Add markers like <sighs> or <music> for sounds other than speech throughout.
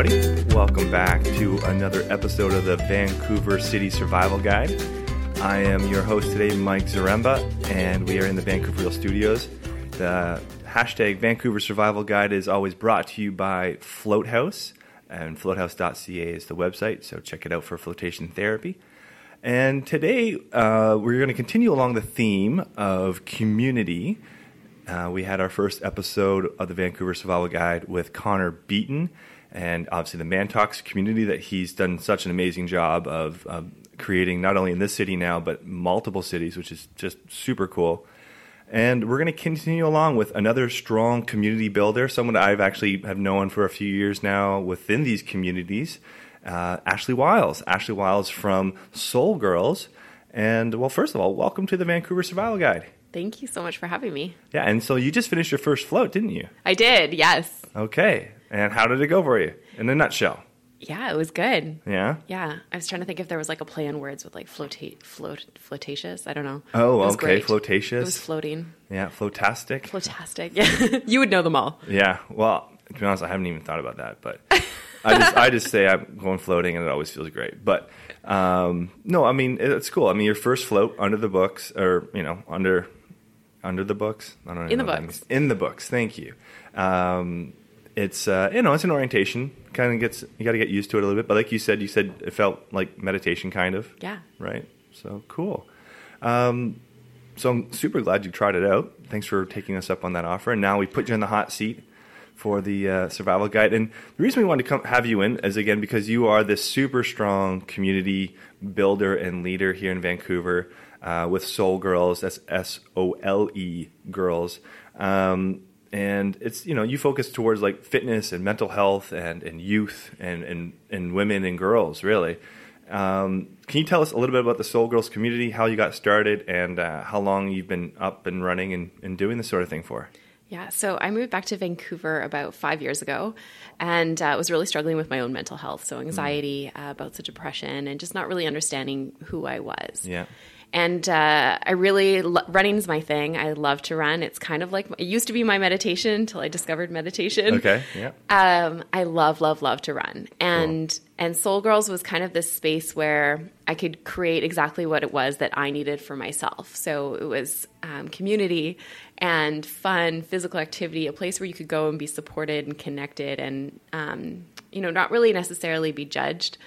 everybody. Welcome back to another episode of the Vancouver City Survival Guide. I am your host today, Mike Zaremba, and we are in the Vancouver Real Studios. The hashtag Vancouver Survival Guide is always brought to you by Float House, and floathouse.ca is the website, so check it out for flotation therapy. And today uh, we're going to continue along the theme of community. Uh, we had our first episode of the Vancouver Survival Guide with Connor Beaton, and obviously the Man Talks community that he's done such an amazing job of um, creating, not only in this city now, but multiple cities, which is just super cool. And we're going to continue along with another strong community builder, someone I've actually have known for a few years now within these communities, uh, Ashley Wiles. Ashley Wiles from Sole Girls. And well, first of all, welcome to the Vancouver Survival Guide. Thank you so much for having me. Yeah, and so you just finished your first float, didn't you? I did, yes. Okay. And how did it go for you in a nutshell? Yeah, it was good. Yeah. Yeah, I was trying to think if there was like a play on words with like floata- float, floatatious. I don't know. Oh, okay. great. Floatatious. It was floating. yeah, floatastic. Floatastic. <laughs> Yeah, you would know them all. yeah. Well, to be honest, I haven't even thought about that, but <laughs> I just I just say I'm going floating, and it always feels great. But um, no, I mean it's cool. I mean your first float under the books, or you know under under the books. I don't know In the books. In the books. Thank you. Um, it's uh, you know it's an orientation. Kind of gets you got to get used to it a little bit. But like you said, you said it felt like meditation, kind of. Yeah. Right. So cool. Um, so I'm super glad you tried it out. Thanks for taking us up on that offer. And now we put you in the hot seat for the uh, survival guide. And the reason we wanted to come have you in is again because you are this super strong community builder and leader here in Vancouver uh, with Sole Girls. That's S O L E Girls. Um, and it's you know you focus towards like fitness and mental health and, and youth and, and, and women and girls really um, can you tell us a little bit about the Sole Girls community, how you got started, and uh, how long you've been up and running and, and doing this sort of thing for? Yeah, so I moved back to Vancouver about five years ago and uh, was really struggling with my own mental health. So, anxiety, uh, bouts of depression, and just not really understanding who I was. Yeah. And uh, I really, lo- running's my thing. I love to run. It's kind of like, it used to be my meditation until I discovered meditation. Okay. Yeah. Um, I love, love, love to run, and and Sole Girls was kind of this space where I could create exactly what it was that I needed for myself. So it was um, community and fun, physical activity, a place where you could go and be supported and connected, and um, you know, not really necessarily be judged,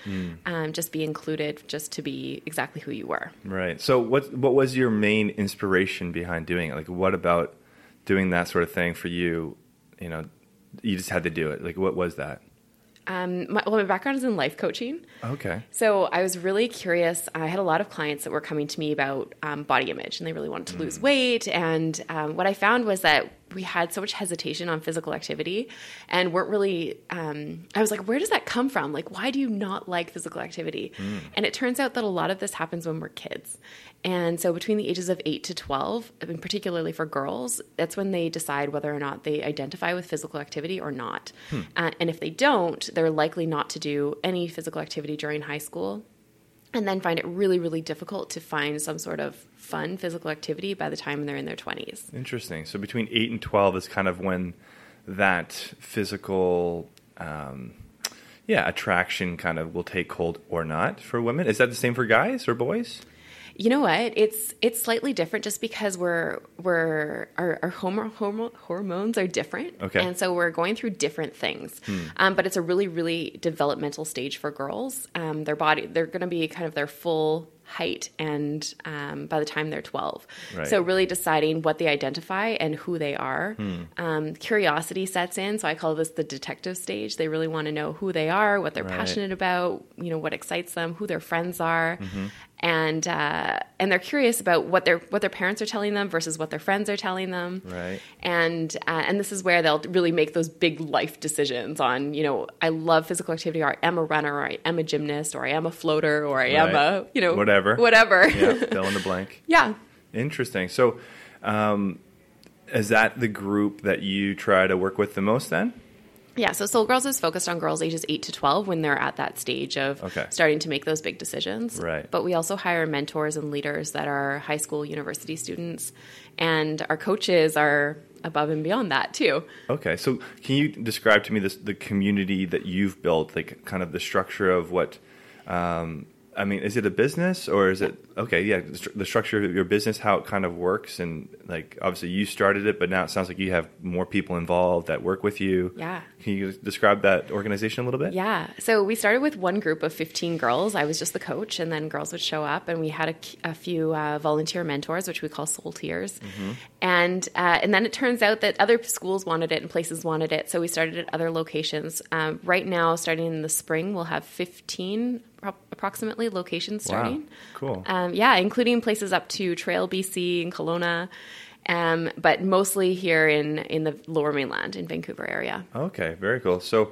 um, just be included, just to be exactly who you were. Right. So, what what was your main inspiration behind doing it? Like, what about doing that sort of thing for you? You know, you just had to do it. Like, what was that? Um, my, well, my background is in life coaching. Okay. So I was really curious. I had a lot of clients that were coming to me about um, body image, and they really wanted to lose weight. And um, what I found was that we had so much hesitation on physical activity, and weren't really. Um, I was like, where does that come from? Like, why do you not like physical activity? And it turns out that a lot of this happens when we're kids. And so between the ages of eight to twelve, and particularly for girls, that's when they decide whether or not they identify with physical activity or not. Uh, and if they don't, they're likely not to do any physical activity during high school and then find it really, really difficult to find some sort of fun physical activity by the time they're in their 20s. Interesting. So, between eight and twelve is kind of when that physical. Um, yeah, attraction kind of will take hold or not for women. Is that the same for guys or boys? You know what? It's it's slightly different just because we're we're our, our homo, homo, hormones are different, Okay. and so we're going through different things. Um, but it's a really really developmental stage for girls. Um, their body they're going to be kind of their full height and um, by the time they're 12 Right. so really deciding what they identify and who they are um, curiosity sets in so i call this the detective stage they really want to know who they are what they're Right. passionate about you know what excites them who their friends are Mm-hmm. And uh, and they're curious about what their what their parents are telling them versus what their friends are telling them Right. and uh, and this is where they'll really make those big life decisions on you know I love physical activity or I am a runner or I am a gymnast or I am a floater or I am a you know Whatever. whatever Yeah, <laughs> fill in the blank. yeah Interesting. So, um, is that the group that you try to work with the most then? Yeah, so Sole Girls is focused on girls ages 8 to 12 when they're at that stage of Okay. starting to make those big decisions. Right. But we also hire mentors and leaders that are high school, university students. And our coaches are above and beyond that too. Okay, so can you describe to me this the community that you've built, like kind of the structure of what? Um, I mean, is it a business or is it okay? Yeah, the, stru- the structure of your business, how it kind of works, and like obviously you started it, but now it sounds like you have more people involved that work with you. Yeah. Can you describe that organization a little bit? Yeah. So we started with one group of 15 girls. I was just the coach, and then girls would show up, and we had a, a few uh, volunteer mentors, which we call soul tears. And uh, and then it turns out that other schools wanted it and places wanted it, so we started at other locations. Um, right now, starting in the spring, we'll have 15 approximately locations starting. Cool. Um, yeah, including places up to Trail, BC, and Kelowna. Um, but mostly here in, in the lower mainland in Vancouver area. Okay, very cool. So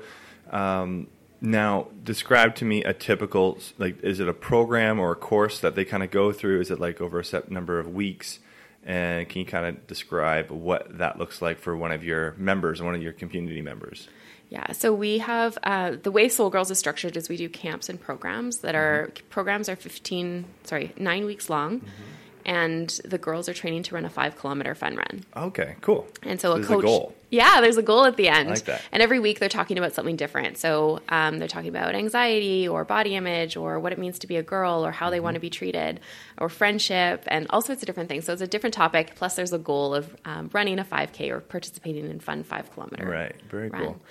um, now describe to me a typical like is it a program or a course that they kind of go through? Is it like over a set number of weeks? And can you kind of describe what that looks like for one of your members, one of your community members? Yeah, so we have uh, the way Sole Girls is structured is we do camps and programs that are programs are fifteen sorry nine weeks long, and the girls are training to run a five kilometer fun run. Okay, cool. And so There's a coach, goal. yeah, there's a goal at the end. like that. And every week they're talking about something different. So um, they're talking about anxiety or body image or what it means to be a girl or how they Mm-hmm. want to be treated or friendship and all sorts of different things. So it's a different topic. Plus, there's a goal of um, running a 5K or participating in fun five kilometer. Right, very run. cool.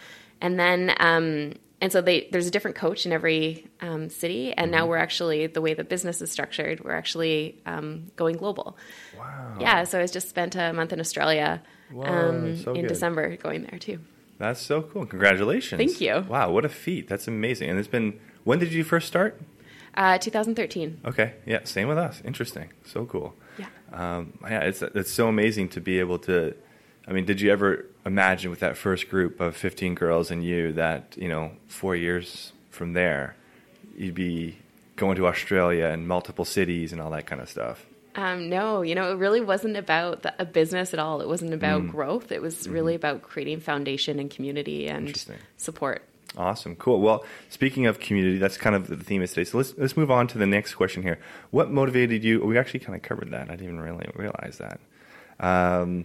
And then, um, and so they there's a different coach in every um, city. And Mm-hmm. now we're actually the way the business is structured. We're actually um, going global. Wow. Yeah. So I just spent a month in Australia Whoa, um, so in good. December going there too. That's so cool. Congratulations. Thank you. Wow, what a feat. That's amazing. And it's been when did you first start? Uh, 2013. Okay, yeah, same with us. Interesting. So cool. Yeah. Um, yeah, it's it's so amazing to be able to. I mean, did you ever imagine with that first group of 15 girls and you that you know four years from there, you'd be going to Australia and multiple cities and all that kind of stuff? Um, no, you know, it really wasn't about the, a business at all. It wasn't about Mm. growth. It was really about creating foundation and community and Mm-hmm. Support. Awesome, cool. Well, speaking of community, that's kind of the theme of today. So let's let's move on to the next question here. What motivated you? We actually kind of covered that. I didn't even really realize that. Um,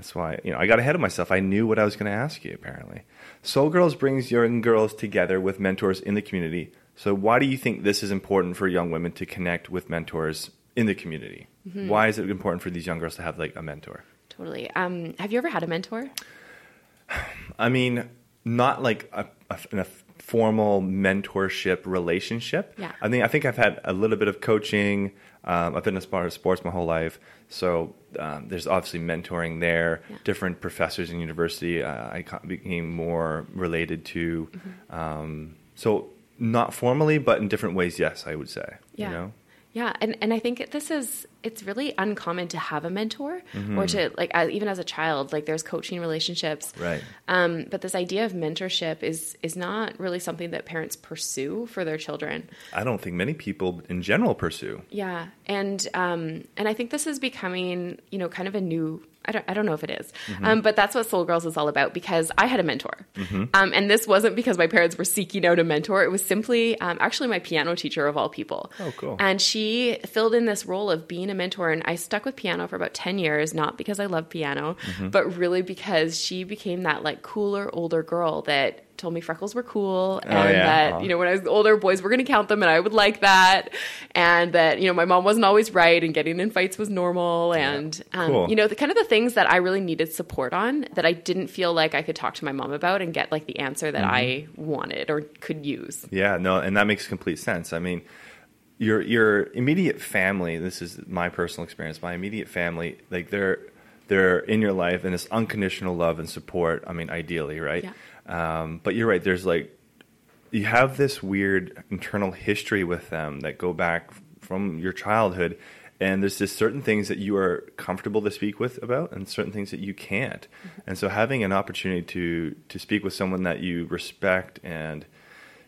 that's why you know I got ahead of myself. I knew what I was going to ask you. Apparently, Sole Girls brings young girls together with mentors in the community. So why do you think this is important for young women to connect with mentors in the community? Why is it important for these young girls to have like a mentor? Totally. Um, have you ever had a mentor? <sighs> I mean, not like a, a, a formal mentorship relationship. Yeah. I mean, I think I've had a little bit of coaching. Um, I've been a part of sports my whole life, so um, there's obviously mentoring there. Yeah. Different professors in university, uh, I became more related to. Mm-hmm. Um, so not formally, but in different ways, yes, I would say. Yeah. You know? Yeah, and, and I think this is it's really uncommon to have a mentor Mm-hmm. or to like uh, even as a child like there's coaching relationships. Right. Um, but this idea of mentorship is is not really something that parents pursue for their children. I don't think many people in general pursue. Yeah, and um, and I think this is becoming, you know, kind of a new. I don't, I don't know if it is. um, but that's what Sole Girls is all about. Because I had a mentor, um, and this wasn't because my parents were seeking out a mentor. It was simply um, actually my piano teacher of all people. Oh, cool. And she filled in this role of being a mentor, and I stuck with piano for about ten years, not because I love piano, but really because she became that like cooler older girl that told me freckles were cool, and yeah. that you know when I was older, boys were going to count them, and I would like that, and that you know my mom wasn't always right, and getting in fights was normal, and um, Cool. you know the kind of the things that I really needed support on that I didn't feel like I could talk to my mom about and get like the answer that I wanted or could use. Yeah, no, and that makes complete sense. I mean, your your immediate family. This is my personal experience. My immediate family, like they're they're in your life, and it's unconditional love and support. I mean, ideally, right? Um, but you're right. There's like you have this weird internal history with them that go back from your childhood and there's just certain things that you are comfortable to speak with about and certain things that you can't and so having an opportunity to to speak with someone that you respect and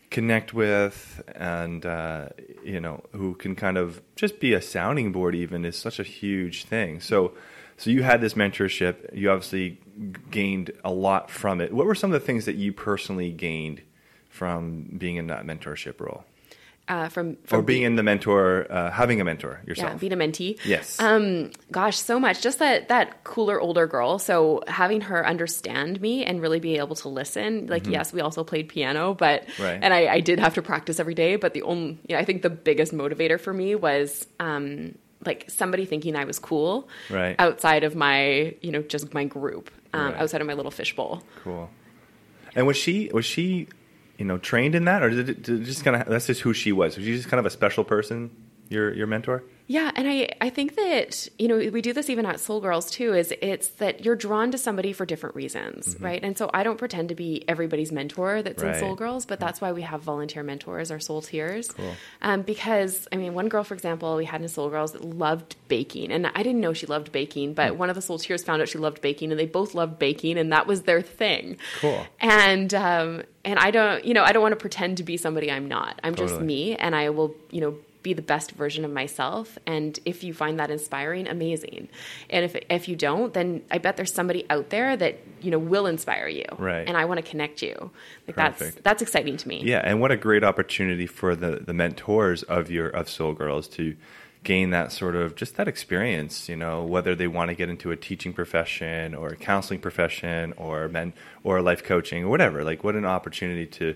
connect with and uh, you know who can kind of just be a sounding board even is such a huge thing so so you had this mentorship you obviously gained a lot from it what were some of the things that you personally gained from being in that mentorship role uh, from, from or being in the mentor, uh, having a mentor yourself. yeah, being a mentee. yes. Um, gosh, so much. Just that that cooler older girl. So having her understand me and really be able to listen. Like, yes, we also played piano, but Mm-hmm. Right. and I, I did have to practice every day. But the only, yeah, I think the biggest motivator for me was um, like somebody thinking I was cool, Right. outside of my, you know, just my group, um, Right. outside of my little fishbowl. Cool. And was she was she, you know, trained in that, or did it, did it just kind of that's just who she was? Was she just kind of a special person? Your your mentor? Yeah, and I, I think that, you know, we do this even at Sole Girls too, is it's that you're drawn to somebody for different reasons, right? And so I don't pretend to be everybody's mentor that's Mm-hmm. Right. in Sole Girls, but that's why we have volunteer mentors or soul tiers. Cool. Um, because, I mean, one girl, for example, we had in Sole Girls that loved baking. And I didn't know she loved baking, but one of the soul tiers found out she loved baking and they both loved baking and that was their thing. Cool. And, um, and I don't, you know, I don't want to pretend to be somebody I'm not. I'm just me and I will, you know, be the best version of myself. And if you find that inspiring, amazing. And if if you don't, then I bet there's somebody out there that you know will inspire you. Right. And I want to connect you. Like that's that's exciting to me. Yeah, and what a great opportunity for the the mentors of your of Sole Girls to gain that sort of just that experience. You know, whether they want to get into a teaching profession or a counseling profession or men or life coaching or whatever. Like, what an opportunity to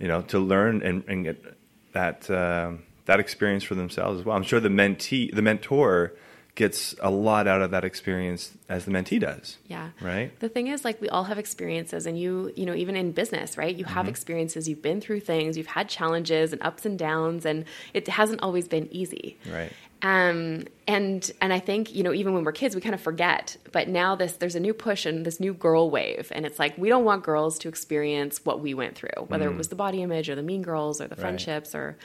you know to learn and, and get that um, that experience for themselves as well. I'm sure the mentee the mentor gets a lot out of that experience as the mentee does. Yeah. Right. The thing is like we all have experiences and you, you know, even in business, right? You Mm-hmm. have experiences, you've been through things, you've had challenges and ups and downs and it hasn't always been easy. Right. Um, and and I think you know even when we're kids we kind of forget, but now this there's a new push and this new girl wave, and it's like we don't want girls to experience what we went through, whether it was the body image or the mean girls or the Mm. Right. friendships or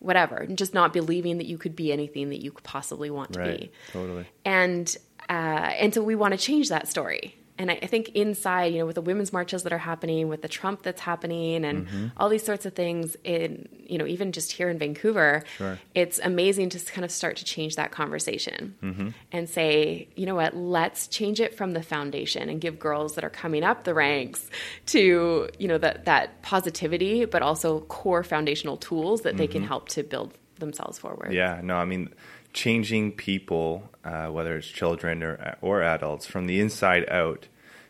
whatever, and just not believing that you could be anything that you could possibly want to Right. be Totally. and uh, and so we want to change that story. And I, I think inside, you know, with the women's marches that are happening, with the Trump that's happening, and Mm-hmm. all these sorts of things, in you know, even just here in Vancouver, Sure. it's amazing to kind of start to change that conversation Mm-hmm. and say, you know what, let's change it from the foundation and give girls that are coming up the ranks to you know that that positivity, but also core foundational tools that they can help to build themselves forward. Mm-hmm. Yeah, no, I mean, changing people, uh, whether it's children or or adults, from the inside out,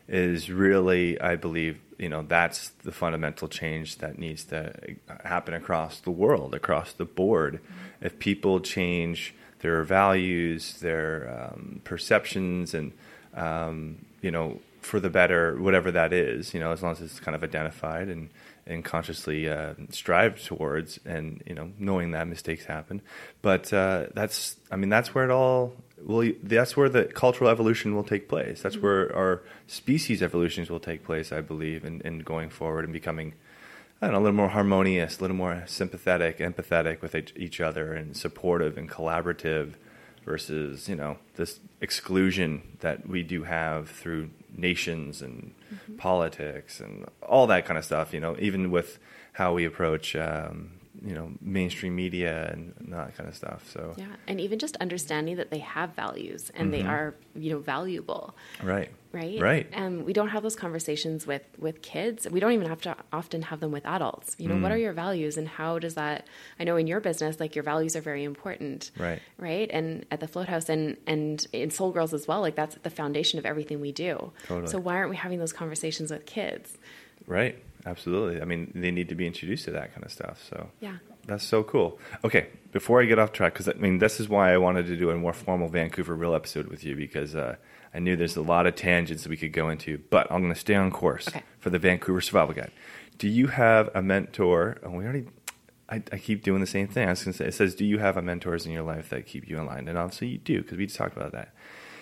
is really, I believe, you know, that's the fundamental change that needs to happen across the world, across the board. If people change their values, their um, perceptions, and um, you know, for the better, whatever that is, you know, as long as it's kind of identified and and consciously uh, strive towards, and you know, knowing that mistakes happen. But uh, that's, I mean, that's where it all. Well, that's where the cultural evolution will take place. That's where our species evolutions will take place, I believe, in, in going forward and becoming, I don't know, a little more harmonious, a little more sympathetic, empathetic with each, each other, and supportive and collaborative versus you know this exclusion that we do have through nations and politics and all that kind of stuff. You know, even with how we approach um, you know mainstream media and that kind of stuff. So Yeah, and even just understanding that they have values and they are, you know, valuable, right, right? Mm-hmm. Right. And we don't have those conversations with with kids. We don't even have to often have them with adults. You know, what are Mm. your values and how does that? I know in your business, like your values are very important, Right. Right, and at the Float House and and in Sole Girls as well. Like that's the foundation of everything we do. Totally. So why aren't we having those conversations with kids? Right. Absolutely. I mean, they need to be introduced to that kind of stuff. So Yeah. that's so cool. Okay, before I get off track, because I mean, this is why I wanted to do a more formal Vancouver Real episode with you because uh, I knew there's a lot of tangents that we could go into, but I'm going to stay on course Okay. for the Vancouver Survival Guide. Do you have a mentor? Oh, we already. I, I keep doing the same thing. I was going to say, it says, "Do you have a mentors in your life that keep you in line?" And obviously, you do because we just talked about that.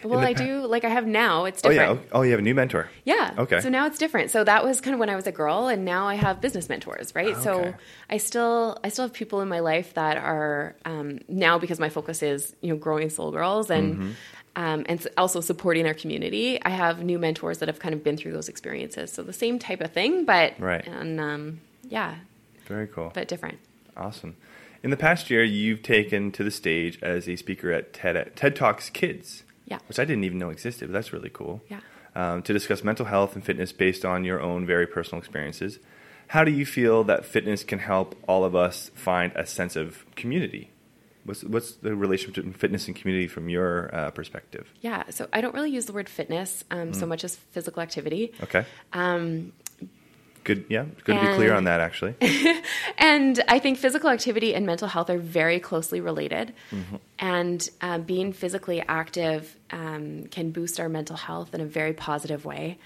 Well, I pa- do. Like I have now. It's different. Oh yeah. Oh, you have a new mentor. Yeah. Okay. So now it's different. So that was kind of when I was a girl, and now I have business mentors, right? Okay. So I still I still have people in my life that are um, now because my focus is you know growing sole girls and. Mm-hmm. Um, and also supporting our community. I have new mentors that have kind of been through those experiences. So the same type of thing, but Right. and um, yeah, Very cool. but different. Awesome. In the past year, you've taken to the stage as a speaker at TED, TED Talks Kids, Yeah. which I didn't even know existed, but that's really cool. Yeah. Um, to discuss mental health and fitness based on your own very personal experiences. how do you feel that fitness can help all of us find a sense of community? What's what's the relationship between fitness and community from your uh, perspective? Yeah, so I don't really use the word fitness um, so much as physical activity. Okay. Um, Good. Yeah. Good to be clear on that. Actually. <laughs> and I think physical activity and mental health are very closely related. And uh, being physically active um, can boost our mental health in a very positive way.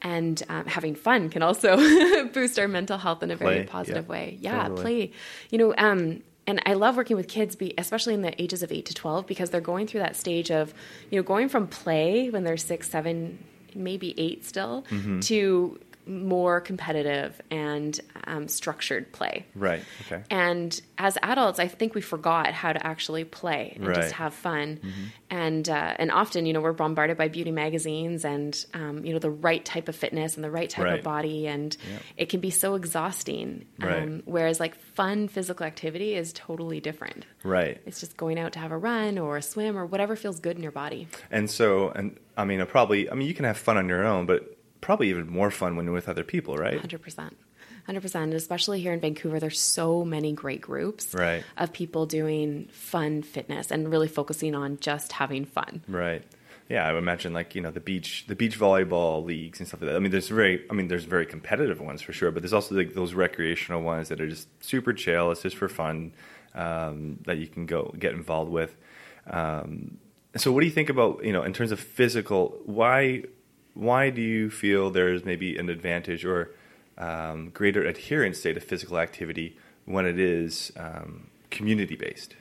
And um, having fun can also <laughs> boost our mental health in a very positive yeah, way. Yeah, totally. play. You know, um, and I love working with kids, be, especially in the ages of eight to twelve, because they're going through that stage of, you know, going from play when they're six, seven, maybe eight still, Mm-hmm. to more competitive and um, structured play. right. Okay. And as adults, I think we forgot how to actually play and Right. just have fun. And uh, and often, you know, we're bombarded by beauty magazines and um, you know the right type of fitness and the right type Right. of body, and it can be so exhausting. Um, Right. whereas like fun physical activity is totally different. Right. It's just going out to have a run or a swim or whatever feels good in your body. And so, and I mean, probably, I mean, you can have fun on your own, but probably even more fun when you're with other people, right? Hundred percent. Hundred percent. Especially here in Vancouver, there's so many great groups Right. of people doing fun fitness and really focusing on just having fun. Right. Yeah, I would imagine like you know the beach, the beach volleyball leagues and stuff like that. I mean, there's very, I mean, there's very competitive ones for sure, but there's also like those recreational ones that are just super chill. It's just for fun um, that you can go get involved with. Um, so, what do you think about you know in terms of physical? Why why do you feel there's maybe an advantage or um, greater adherence say to physical activity when it is um, community based?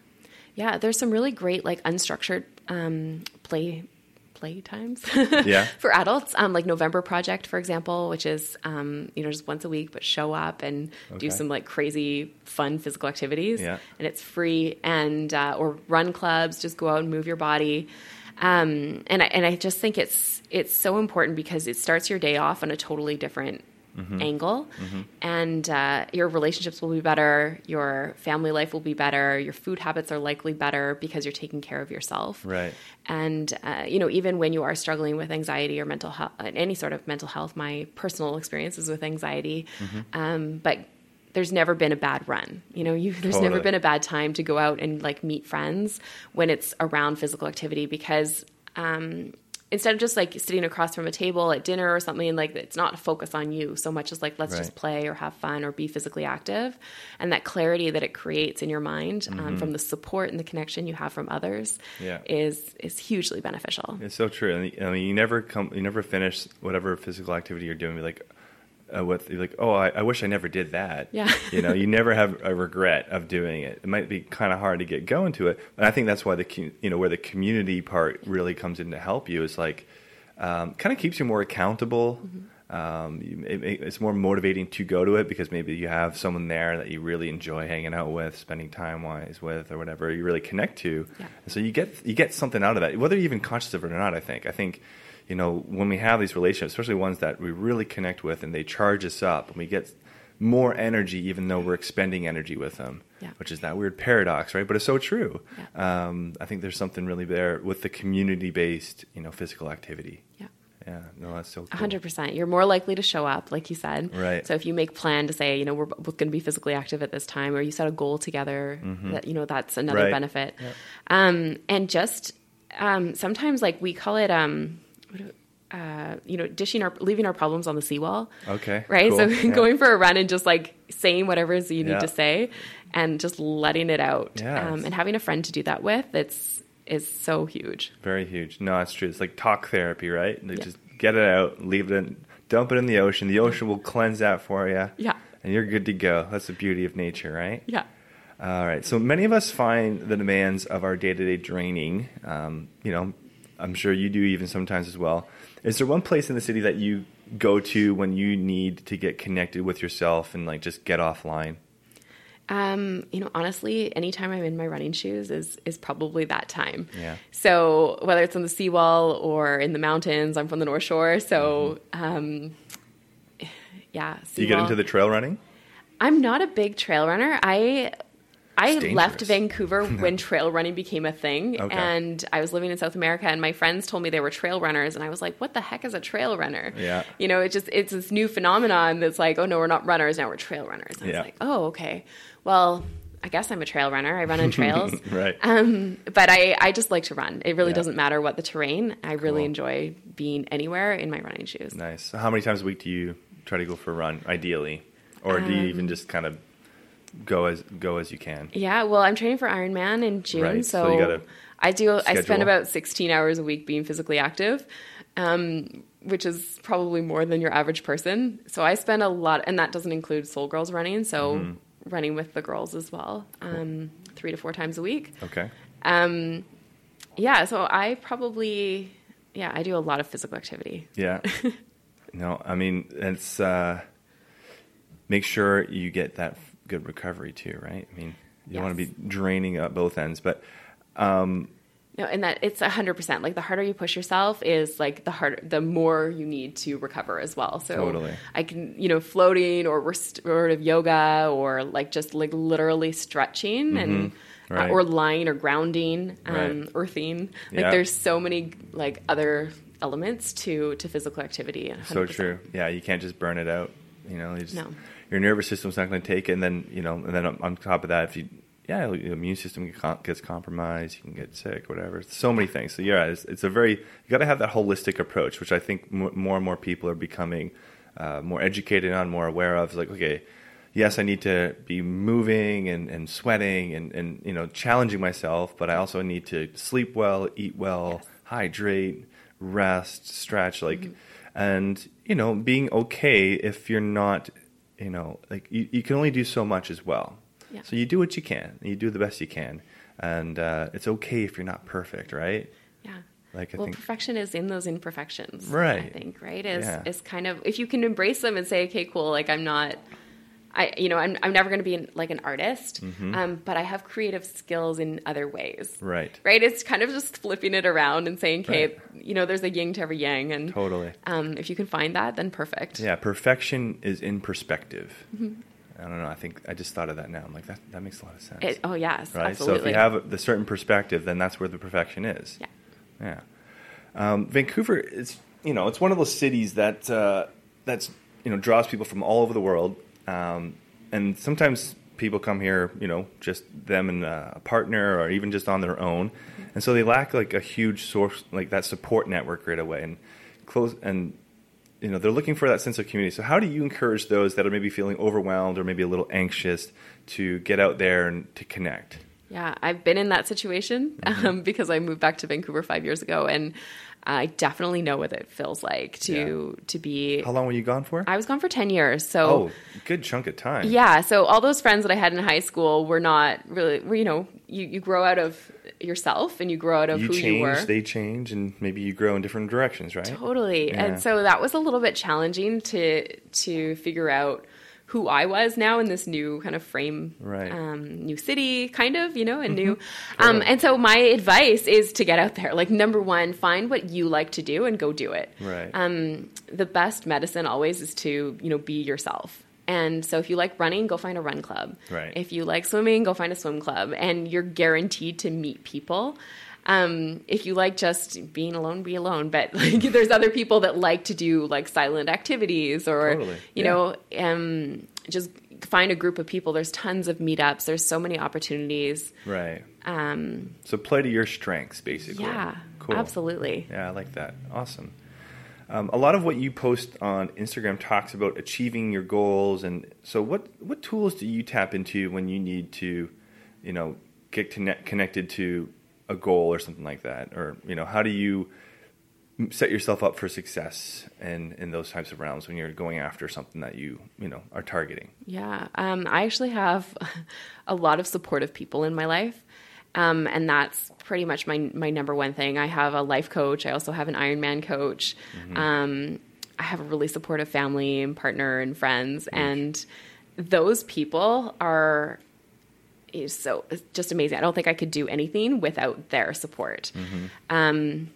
Yeah, there's some really great like unstructured um, play play times <laughs> Yeah. for adults. Um, like November Project, for example, which is um, you know just once a week, but show up and Okay. do some like crazy fun physical activities. Yeah. and it's free. And uh, or run clubs, just go out and move your body. Um, and I, and I just think it's it's so important because it starts your day off on a totally different Mm-hmm. angle, and uh, your relationships will be better. Your family life will be better. Your food habits are likely better because you're taking care of yourself. Right. And uh, you know, even when you are struggling with anxiety or mental health, any sort of mental health, my personal experiences with anxiety, Mm-hmm. um, but there's never been a bad run. You know, you, there's never been a bad time to go out and like meet friends when it's around physical activity because um, instead of just like sitting across from a table at dinner or something, like it's not a focus on you so much as like let's just play or have fun or be physically active, and that clarity that it creates in your mind um, from the support and the connection you have from others Mm-hmm. Yeah. is is hugely beneficial. It's so true. And I mean, you never come, you never finish whatever physical activity you're doing. Be like, uh, with you're like, oh, I, I wish I never did that. Yeah. you know, you never have a regret of doing it. It might be kind of hard to get going to it, and I think that's why the you know where the community part really comes in to help you is like, um, kind of keeps you more accountable. Um, you, it, it- it's more motivating to go to it because maybe you have someone there that you really enjoy hanging out with, spending time wise with, or whatever you really connect to. Yeah. And so you get you get something out of that, whether you're even conscious of it or not. I think. I think, you know, when we have these relationships, especially ones that we really connect with, and they charge us up, and we get more energy, even though we're expending energy with them. Yeah. Which is that weird paradox, right? But it's so true. Yeah. Um, I think there's something really there with the community-based, you know, physical activity. Yeah. Yeah, no, that's so cool. hundred percent. You're more likely to show up, like you said. Right. So if you make plan to say, you know, we're both going to be physically active at this time, or you set a goal together, that you know that's another Mm-hmm. Right. benefit. Um, and just um, sometimes, like we call it, um, what do- uh, you know, dishing our leaving our problems on the seawall. Okay, Right. cool. So <laughs> Yeah. going for a run and just like saying whatever is you need to say, and just letting it out, Yeah, um, and having a friend to do that with, it's is so huge. Very huge. No, that's true. It's like talk therapy, right? Like Yeah. Just get it out, leave it in, dump it in the ocean. The ocean will cleanse that for you. Yeah. And you're good to go. That's the beauty of nature, right? Yeah. All right. So many of us find the demands of our day to day draining. Um, you know, I'm sure you do even sometimes as well. Is there one place in the city that you go to when you need to get connected with yourself and like just get offline? Um, you know, honestly, anytime I'm in my running shoes is is probably that time. Yeah. So whether it's on the seawall or in the mountains, I'm from the North Shore, so um, yeah. Do you get into the trail running? I'm not a big trail runner. I I It's left. Vancouver <laughs> when trail running became a thing, Okay. and I was living in South America, and my friends told me they were trail runners, and I was like, "What the heck is a trail runner?" Yeah. you know, it just it's this new phenomenon that's like, "Oh no, we're not runners now; we're trail runners." And I was like, "Oh, okay. Well, I guess I'm a trail runner. I run on trails." <laughs> Right. Um, but I, I just like to run. It really Yeah. doesn't matter what the terrain. I really Cool. enjoy being anywhere in my running shoes. nice. How many times a week do you try to go for a run, ideally, or do you Um, even just kind of go as go as you can? Yeah, well, I'm training for Ironman in June, Right, so so, you gotta I do. I spend about 16 hours a week being physically active, um, which is probably more than your average person. So I spend a lot, and that doesn't include Sole Girls running. So Mm-hmm. running with the girls as well, um, three to four times a week. Okay. Um, yeah, so I probably, yeah, I do a lot of physical activity. Yeah. <laughs> no, I mean it's uh, make sure you get that good recovery too, right? I mean, you don't want to be draining at both ends, but No, and that it's a hundred percent. Like the harder you push yourself is like the harder, the more you need to recover as well. So Totally. I can, you know, floating or restorative yoga or like just like literally stretching and Mm-hmm. Right. uh, or lying or grounding, um, Right. earthing. Like Yeah. there's so many like other elements to to physical activity. so 100%. true. Yeah, you can't just burn it out. You know, you just, No. Your nervous system's not going to take it, and then you know, and then on, top of that, if you yeah, your immune system gets compromised, you can get sick, whatever. So many things. So yeah, it's, it's a very you got to have that holistic approach, which I think more and more people are becoming uh, more educated on, more aware of. It's like okay, yes, I need to be moving and, and sweating and, and you know challenging myself, but I also need to sleep well, eat well, hydrate, rest, stretch, like, Mm-hmm. and you know being okay if you're not, you know, like you, you can only do so much as well. Yeah. So you do what you can, you do the best you can, and uh, it's okay if you're not perfect, right? Yeah. Like I well, think perfection is in those imperfections. Right. I think, right? Is Yeah. is kind of if you can embrace them and say, okay, cool, like I'm not I you know, I'm I'm never gonna be an, like an artist. Um, but I have creative skills in other ways. Mm-hmm. right, Right? It's kind of just flipping it around and saying, okay, Right. you know, there's a yin to every yang and totally. um, if you can find that, then perfect. Yeah, perfection is in perspective. Mm-hmm. I don't know. I think I just thought of that now. I'm like that. That makes a lot of sense. It, oh yes, right. absolutely. So if you have the certain perspective, then that's where the perfection is. yeah. Yeah. Um, Vancouver is, you know, it's one of those cities that uh, that's you know draws people from all over the world, um, and sometimes people come here, you know, just them and uh, a partner, or even just on their own, and so they lack like a huge source, like that support network right away, and close and. You know, they're looking for that sense of community. So, how do you encourage those that are maybe feeling overwhelmed or maybe a little anxious to get out there and to connect? Yeah, I've been in that situation Mm-hmm. <laughs> um, because I moved back to Vancouver five years ago, and I definitely know what it feels like to to be. How long were you gone for? I was gone for ten years, so oh, good chunk of time. yeah. So all those friends that I had in high school were not really. Were, you know, you you grow out of yourself and you grow out of you who change, you were. they change, and maybe you grow in different directions, right? Totally. Yeah. And so that was a little bit challenging to to figure out who I was now in this new kind of frame, Right. um, new city, kind of, you know, and new. Mm-hmm. Um, and so my advice is to get out there. Like number one, find what you like to do and go do it. Right. Um, the best medicine always is to you know be yourself. And so if you like running, go find a run club. Right. If you like swimming, go find a swim club, and you're guaranteed to meet people. Um, if you like just being alone, be alone. But like, <laughs> there's other people that like to do like silent activities, or Totally. you Yeah. know, um, just find a group of people. There's tons of meetups. There's so many opportunities. Right. Um, So play to your strengths, basically. yeah, Cool. absolutely. Yeah, I like that. Awesome. Um, a lot of what you post on Instagram talks about achieving your goals, and so what what tools do you tap into when you need to, you know, get connect, connected to a goal or something like that, or you know, how do you set yourself up for success in in those types of realms when you're going after something that you you know are targeting? Yeah, um, I actually have <laughs> a lot of supportive people in my life, um, and that's pretty much my my number one thing. I have a life coach. I also have an Ironman coach. Um, I have a really supportive family and partner and friends, and those people are is so just amazing. I don't think I could do anything without their support. Um,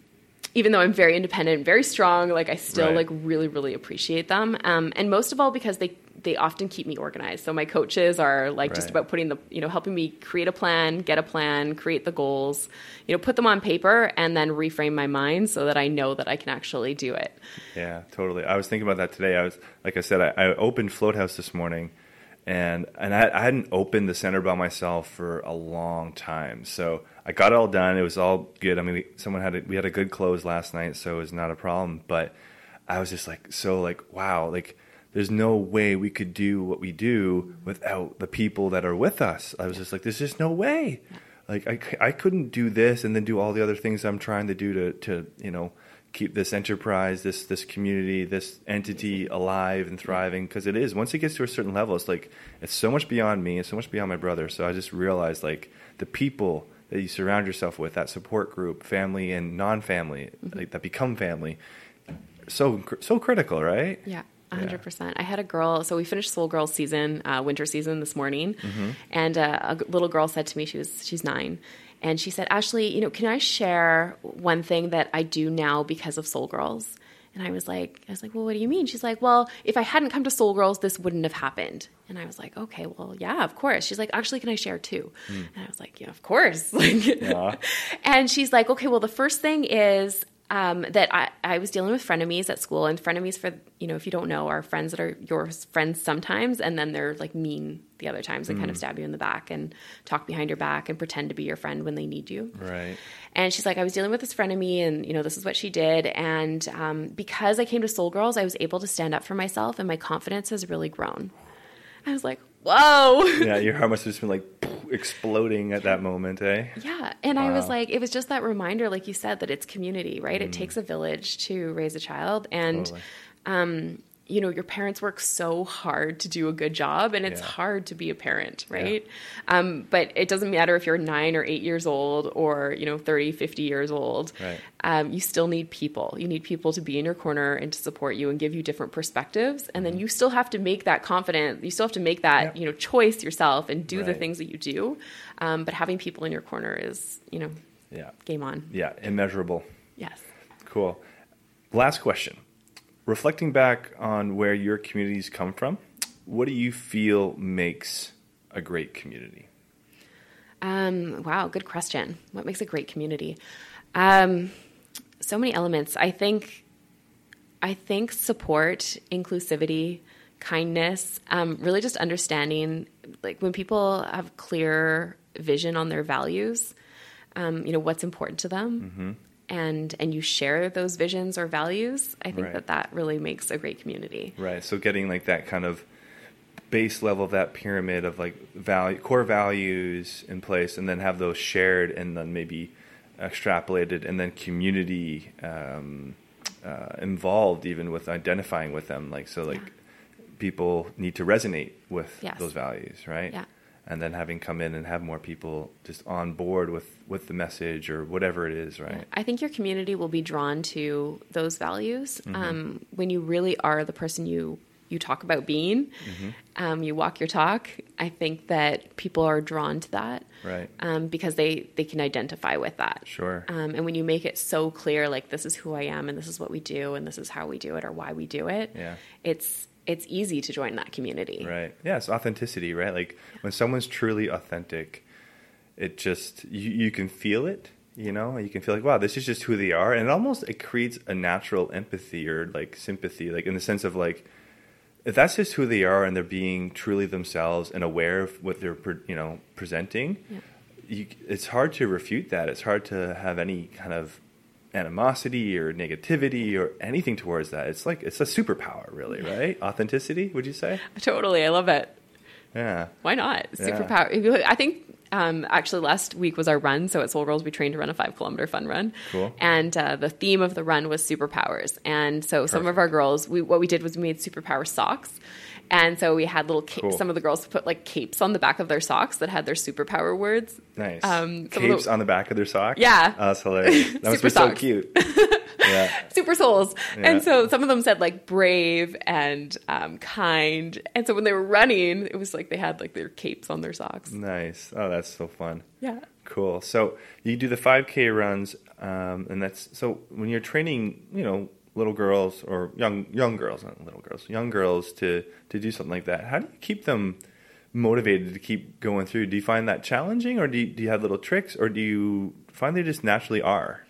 even though I'm very independent, very strong, like I still Right. like really, really appreciate them. Um, and most of all because they they often keep me organized. So my coaches are like just about putting the, you know, helping me create a plan, get a plan, create the goals, you know, put them on paper and then reframe my mind so that I know that I can actually do it. Yeah, totally. I was thinking about that today. I was, like I said, I, I opened Float House this morning, and and I, I hadn't opened the center by myself for a long time. So I got it all done. It was all good. I mean, we, someone had a, we had a good close last night, so it was not a problem. But I was just like so like wow, like there's no way we could do what we do without the people that are with us. I was just like, there's just no way. Like I, I couldn't do this and then do all the other things I'm trying to do to, to you know keep this enterprise, this this community, this entity alive and thriving because it is. Once it gets to a certain level, it's like it's so much beyond me, it's so much beyond my brother. So I just realized like the people that you surround yourself with, that support group, family and non-family, like, that become family, so so critical, right? Yeah. 100%. I had a girl, so we finished Sole Girls season, uh, winter season this morning, and uh, a little girl said to me, she was she's nine, and she said, Ashley, you know, can I share one thing that I do now because of Sole Girls? And I was like, I was like, well, what do you mean? She's like, well, if I hadn't come to Sole Girls, this wouldn't have happened. And I was like, okay, well, yeah, of course. She's like, actually, can I share too? Hmm. And I was like, yeah, of course. Like, <laughs> Yeah. and she's like, okay, well, the first thing is um, that I, I was dealing with frenemies at school, and frenemies, for you know, if you don't know, are friends that are your friends sometimes, and then they're like mean the other times and kind of stab you in the back and talk behind your back and pretend to be your friend when they need you. Right. And she's like, I was dealing with this frenemy, and you know, this is what she did. And um, because I came to Sole Girls, I was able to stand up for myself, and my confidence has really grown. I was like, whoa. Yeah, your heart must have just been like exploding at that moment, eh? Yeah. And I was like, it was just that reminder, like you said, that it's community, right? It takes a village to raise a child. And, Totally. um, you know, your parents work so hard to do a good job, and it's Yeah. hard to be a parent, right? Um, but it doesn't matter if you're nine or eight years old or, you know, 30, 50 years old. Right. Um, you still need people. You need people to be in your corner and to support you and give you different perspectives. And then you still have to make that confident. You still have to make that, Mm-hmm. Yep. you know, choice yourself and do the things that you do. Um, but having people in your corner is, you know, Yeah. game on. Yeah, immeasurable. Yes. Cool. Last question. Reflecting back on where your communities come from, what do you feel makes a great community? Um, wow, good question. What makes a great community? Um, so many elements. I think. I think support, inclusivity, kindness, um, really just understanding, like when people have clear vision on their values, um, you know what's important to them, and and you share those visions or values. I think Right. that that really makes a great community. Right. So getting like that kind of base level of that pyramid of like value core values in place and then have those shared and then maybe extrapolated and then community um, uh, involved even with identifying with them like so like people need to resonate with Yes. those values right Yeah. And then having come in and have more people just on board with with the message or whatever it is right I think your community will be drawn to those values um, when you really are the person you you talk about being. Um, you walk your talk. I think that people are drawn to that right um, because they they can identify with that. sure Um, and when you make it so clear, like this is who I am, and this is what we do, and this is how we do it, or why we do it, Yeah. it's it's easy to join that community. Right. Yeah, it's authenticity, right? Like when someone's truly authentic, it just you, you can feel it, you know? You can feel like, wow, this is just who they are. And it almost it creates a natural empathy or like sympathy, like in the sense of like if that's just who they are and they're being truly themselves and aware of what they're you know presenting, Yeah. you, it's hard to refute that. It's hard to have any kind of animosity or negativity or anything towards that. It's like it's a superpower, really, right? Authenticity, would you say? Totally, I love it. Yeah. Why not? Yeah. Superpower. I think um, actually last week was our run. So at Sole Girls, we trained to run a five kilometer fun run. Cool. And uh, the theme of the run was superpowers. And so some of our girls, we, what we did was we made superpower socks. And so we had little ca- Cool. some of the girls put like capes on the back of their socks that had their superpower words. Nice. Um, Capes the- on the back of their socks? Yeah. Oh, that's hilarious. <laughs> That must be so cute. <laughs> yeah. super souls. Yeah. And so some of them said like brave and um, kind. And so when they were running, it was like they had like their capes on their socks. Nice. Oh, that's so fun. Yeah. Cool. So you do the 5K runs, um, and that's so when you're training, you know, little girls or young young girls, not little girls, young girls to to do something like that, how do you keep them motivated to keep going through? Do you find that challenging, or do you, do you have little tricks, or do you find they just naturally are?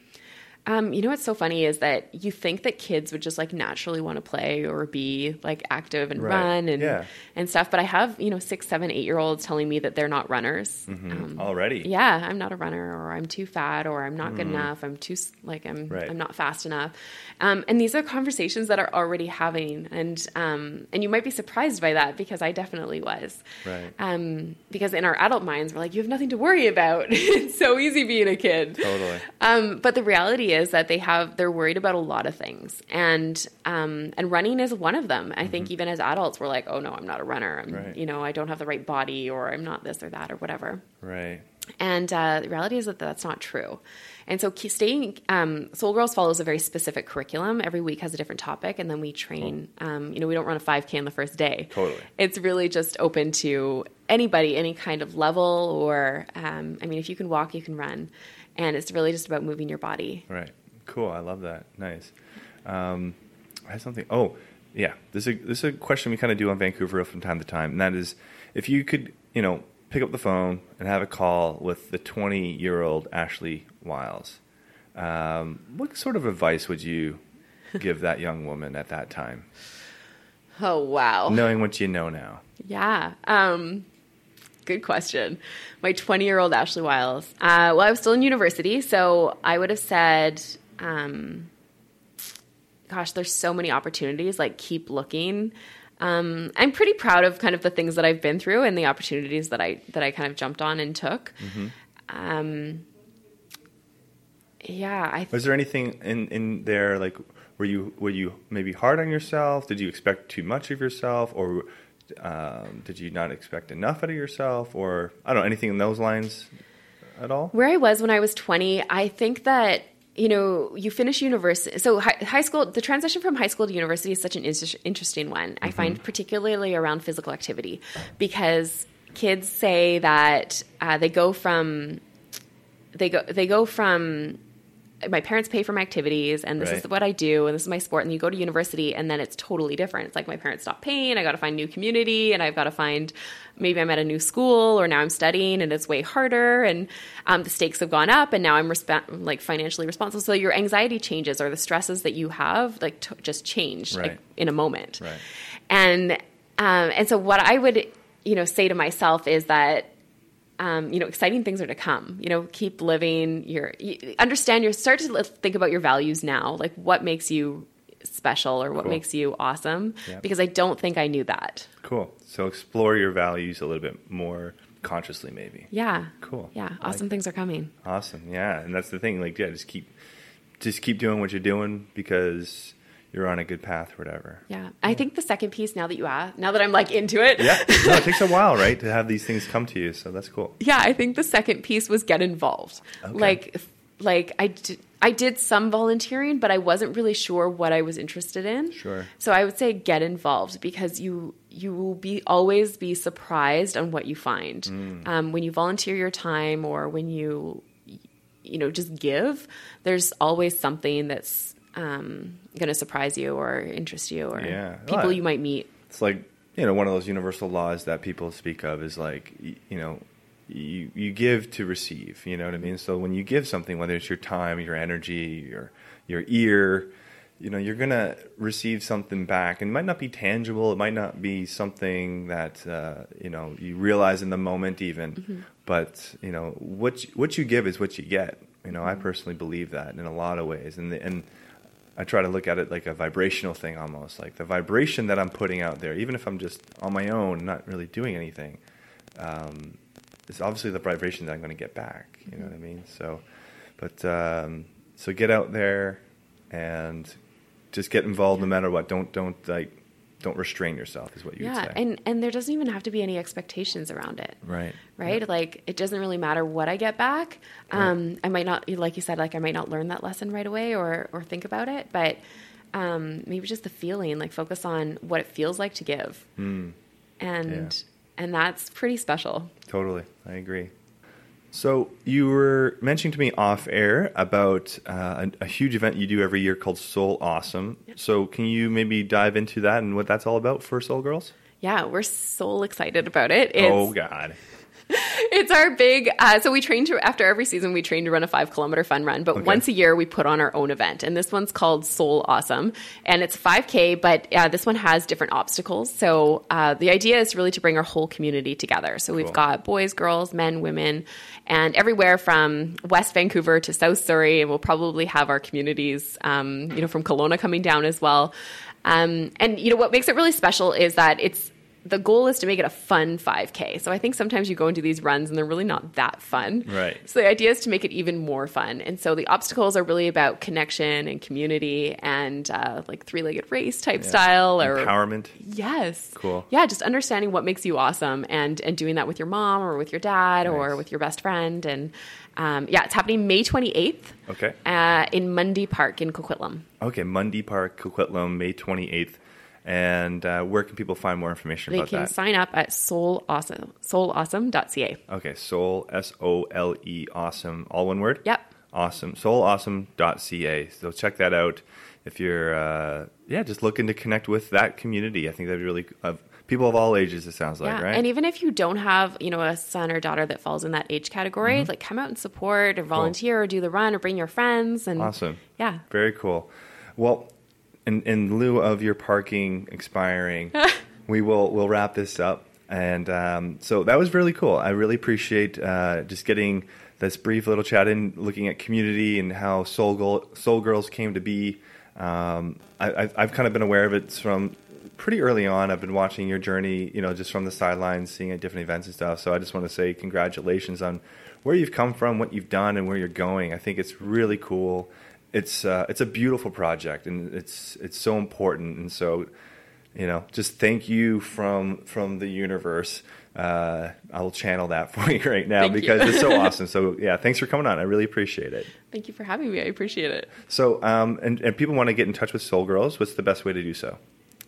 Um, you know what's so funny is that you think that kids would just like naturally want to play or be like active and Right. run and Yeah. and stuff. But I have you know six, seven, eight year olds telling me that they're not runners. Um, Already, yeah, I'm not a runner, or I'm too fat, or I'm not good enough. I'm too like I'm Mm-hmm. Right. I'm not fast enough. Um, and these are conversations that are already having, and um, and you might be surprised by that because I definitely was. Right. Um, because in our adult minds, we're like, you have nothing to worry about. <laughs> it's so easy being a kid. totally. Um, but the reality is that they have they're worried about a lot of things, and um, and running is one of them. I think even as adults, we're like, oh no, I'm not a runner. I'm, Mm-hmm. Right. you know, I don't have the right body, or I'm not this or that or whatever. Right. And uh, the reality is that that's not true. And so, staying um, Sole Girls follows a very specific curriculum. Every week has a different topic, and then we train. Um, you know, we don't run a 5K on the first day. Totally. It's really just open to anybody, any kind of level, or um, I mean, if you can walk, you can run. And it's really just about moving your body. Right. Cool. I love that. Nice. Um, I have something. Oh, yeah. This is a, this is a question we kind of do on Vancouver from time to time, and that is, if you could, you know, pick up the phone and have a call with the 20 year old Ashley Wiles, um, what sort of advice would you give that young woman at that time, Oh, wow. knowing what you know now? Yeah. Um, good question. My 20 year old Ashley Wiles. Uh, well, I was still in university, so I would have said, um, gosh, there's so many opportunities. Like, keep looking. Um, I'm pretty proud of kind of the things that I've been through and the opportunities that I that I kind of jumped on and took. Um, yeah, I Was there anything in, in there like were you were you maybe hard on yourself? Did you expect too much of yourself, or um, did you not expect enough out of yourself, or I don't know anything in those lines at all? where I was when I was 20, I think that you know you finish university. So high, high school, the transition from high school to university is such an interesting one. I find particularly around physical activity because kids say that uh, they go from they go they go from my parents pay for my activities and this is what I do and this is my sport and you go to university and then it's totally different. It's like my parents stop paying, I got to find new community and I've got to find maybe I'm at a new school or now I'm studying and it's way harder and um, the stakes have gone up and now I'm resp- like financially responsible. So your anxiety changes or the stresses that you have like t- just change Right. like in a moment. Right. And um, and so what I would you know say to myself is that um, you know, exciting things are to come. You know, keep living your, you understand your, start to think about your values now, like what makes you special or what Cool. makes you awesome. Yeah. Because I don't think I knew that. Cool. So explore your values a little bit more consciously, maybe. Yeah. Cool. Yeah. Awesome things are coming. Awesome. Yeah, and that's the thing. Like, yeah, just keep just keep doing what you're doing because you're on a good path or whatever. Yeah. I think the second piece, now that you ask, now that I'm like into it. Yeah. <laughs> No, it takes a while, right, to have these things come to you. So that's cool. yeah, I think the second piece was get involved. Okay. Like, like I did, I did some volunteering, but I wasn't really sure what I was interested in. Sure. So I would say get involved because you you will be always be surprised on what you find Mm. um, when you volunteer your time or when you you know just give. There's always something that's um, going to surprise you or interest you or Yeah. people Well, you might meet. It's like you know one of those universal laws that people speak of is like you know you you give to receive. You know what I mean? So when you give something, whether it's your time, your energy, your your ear, you know you're gonna receive something back, and it might not be tangible. It might not be something that uh, you know you realize in the moment, even. But you know what you, what you give is what you get. You know, I personally believe that in a lot of ways, and the, and I try to look at it like a vibrational thing almost. Like the vibration that I'm putting out there, even if I'm just on my own, not really doing anything, um, is obviously the vibration that I'm going to get back. You know what I mean? So, but um, so get out there and just get involved no matter what. Don't don't like don't restrain yourself is what you would Yeah, say. and and there doesn't even have to be any expectations around it. right. right? Like it doesn't really matter what I get back. Um, I might not, like you said, like I might not learn that lesson right away or or think about it, but um, maybe just the feeling. Like focus on what it feels like to give, Mm, and and that's pretty special. totally, I agree. So you were mentioning to me off air about uh, a, a, huge event you do every year called Sole Awesome. Yep. So can you maybe dive into that and what that's all about for Sole Girls? Yeah, we're so excited about it. It's, oh God. It's our big. Uh, so we train to after every season we train to run a five kilometer fun run, but okay. once a year we put on our own event, and this one's called Sole Awesome, and it's 5K, but uh, this one has different obstacles. So uh, the idea is really to bring our whole community together. So we've got boys, girls, men, women, and everywhere from West Vancouver to South Surrey, and we'll probably have our communities, um, you know, from Kelowna coming down as well. Um, and you know what makes it really special is that it's the goal is to make it a fun 5K. So I think sometimes you go into these runs and they're really not that fun. Right. So the idea is to make it even more fun. And so the obstacles are really about connection and community and uh, like three legged race type yeah. style or empowerment. Yes. Cool. Yeah, just understanding what makes you awesome and and doing that with your mom or with your dad nice. or with your best friend and. Um, yeah, it's happening May 28th. Okay. Uh, in Mundy Park in Coquitlam. Okay, Mundy Park, Coquitlam, May 28th. And uh, where can people find more information they about that? They can sign up at soleawesome, soleawesome.ca. Okay, sole, S O L E, awesome, all one word? Yep. Awesome, soleawesome.ca. So check that out if you're, uh, yeah, just looking to connect with that community. I think that'd be really, uh, people of all ages, it sounds like, yeah. right? And even if you don't have, you know, a son or daughter that falls in that age category, mm-hmm. like come out and support or volunteer cool. or do the run or bring your friends. And awesome. Yeah. Very cool. Well, in, in lieu of your parking expiring, <laughs> we will we'll wrap this up. And um, so that was really cool. I really appreciate uh, just getting this brief little chat in, looking at community and how Sole, Sole Girls came to be. Um, I, have kind of been aware of it from pretty early on. I've been watching your journey, you know, just from the sidelines, seeing at different events and stuff. So I just want to say congratulations on where you've come from, what you've done, and where you're going. I think it's really cool it's uh, it's a beautiful project and it's it's so important and so you know just thank you from from the universe uh, I will channel that <laughs> for you right now thank because it's so <laughs> awesome. So yeah, thanks for coming on. I really appreciate it. Thank you for having me. I appreciate it. So um, and, and people want to get in touch with Sole Girls. What's the best way to do so?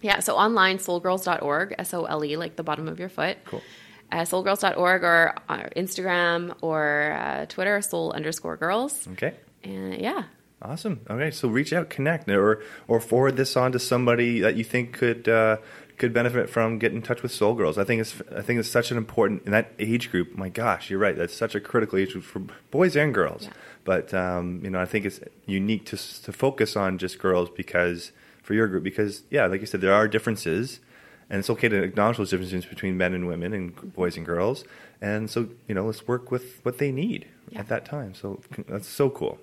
Yeah, so online solegirls.org, S O L E, like the bottom of your foot. Cool. Uh, solegirls.org or uh, Instagram or uh, Twitter, sole underscore girls. Okay. And yeah, Awesome. Okay, so reach out, connect, or or forward this on to somebody that you think could uh, could benefit from getting in touch with Sole Girls. I think it's I think it's such an important in that age group. My gosh, you're right. That's such a critical age group for boys and girls. Yeah. But um, you know, I think it's unique to to focus on just girls because for your group because yeah, like you said, there are differences, and it's okay to acknowledge those differences between men and women and boys and girls. And so you know, let's work with what they need yeah. at that time. So that's so cool.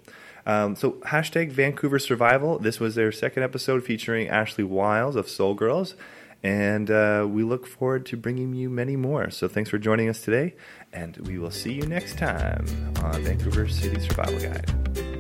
Um, so hashtag Vancouver Survival. This was their second episode featuring Ashley Wiles of Sole Girls. And uh, we look forward to bringing you many more. So thanks for joining us today. And we will see you next time on Vancouver City Survival Guide.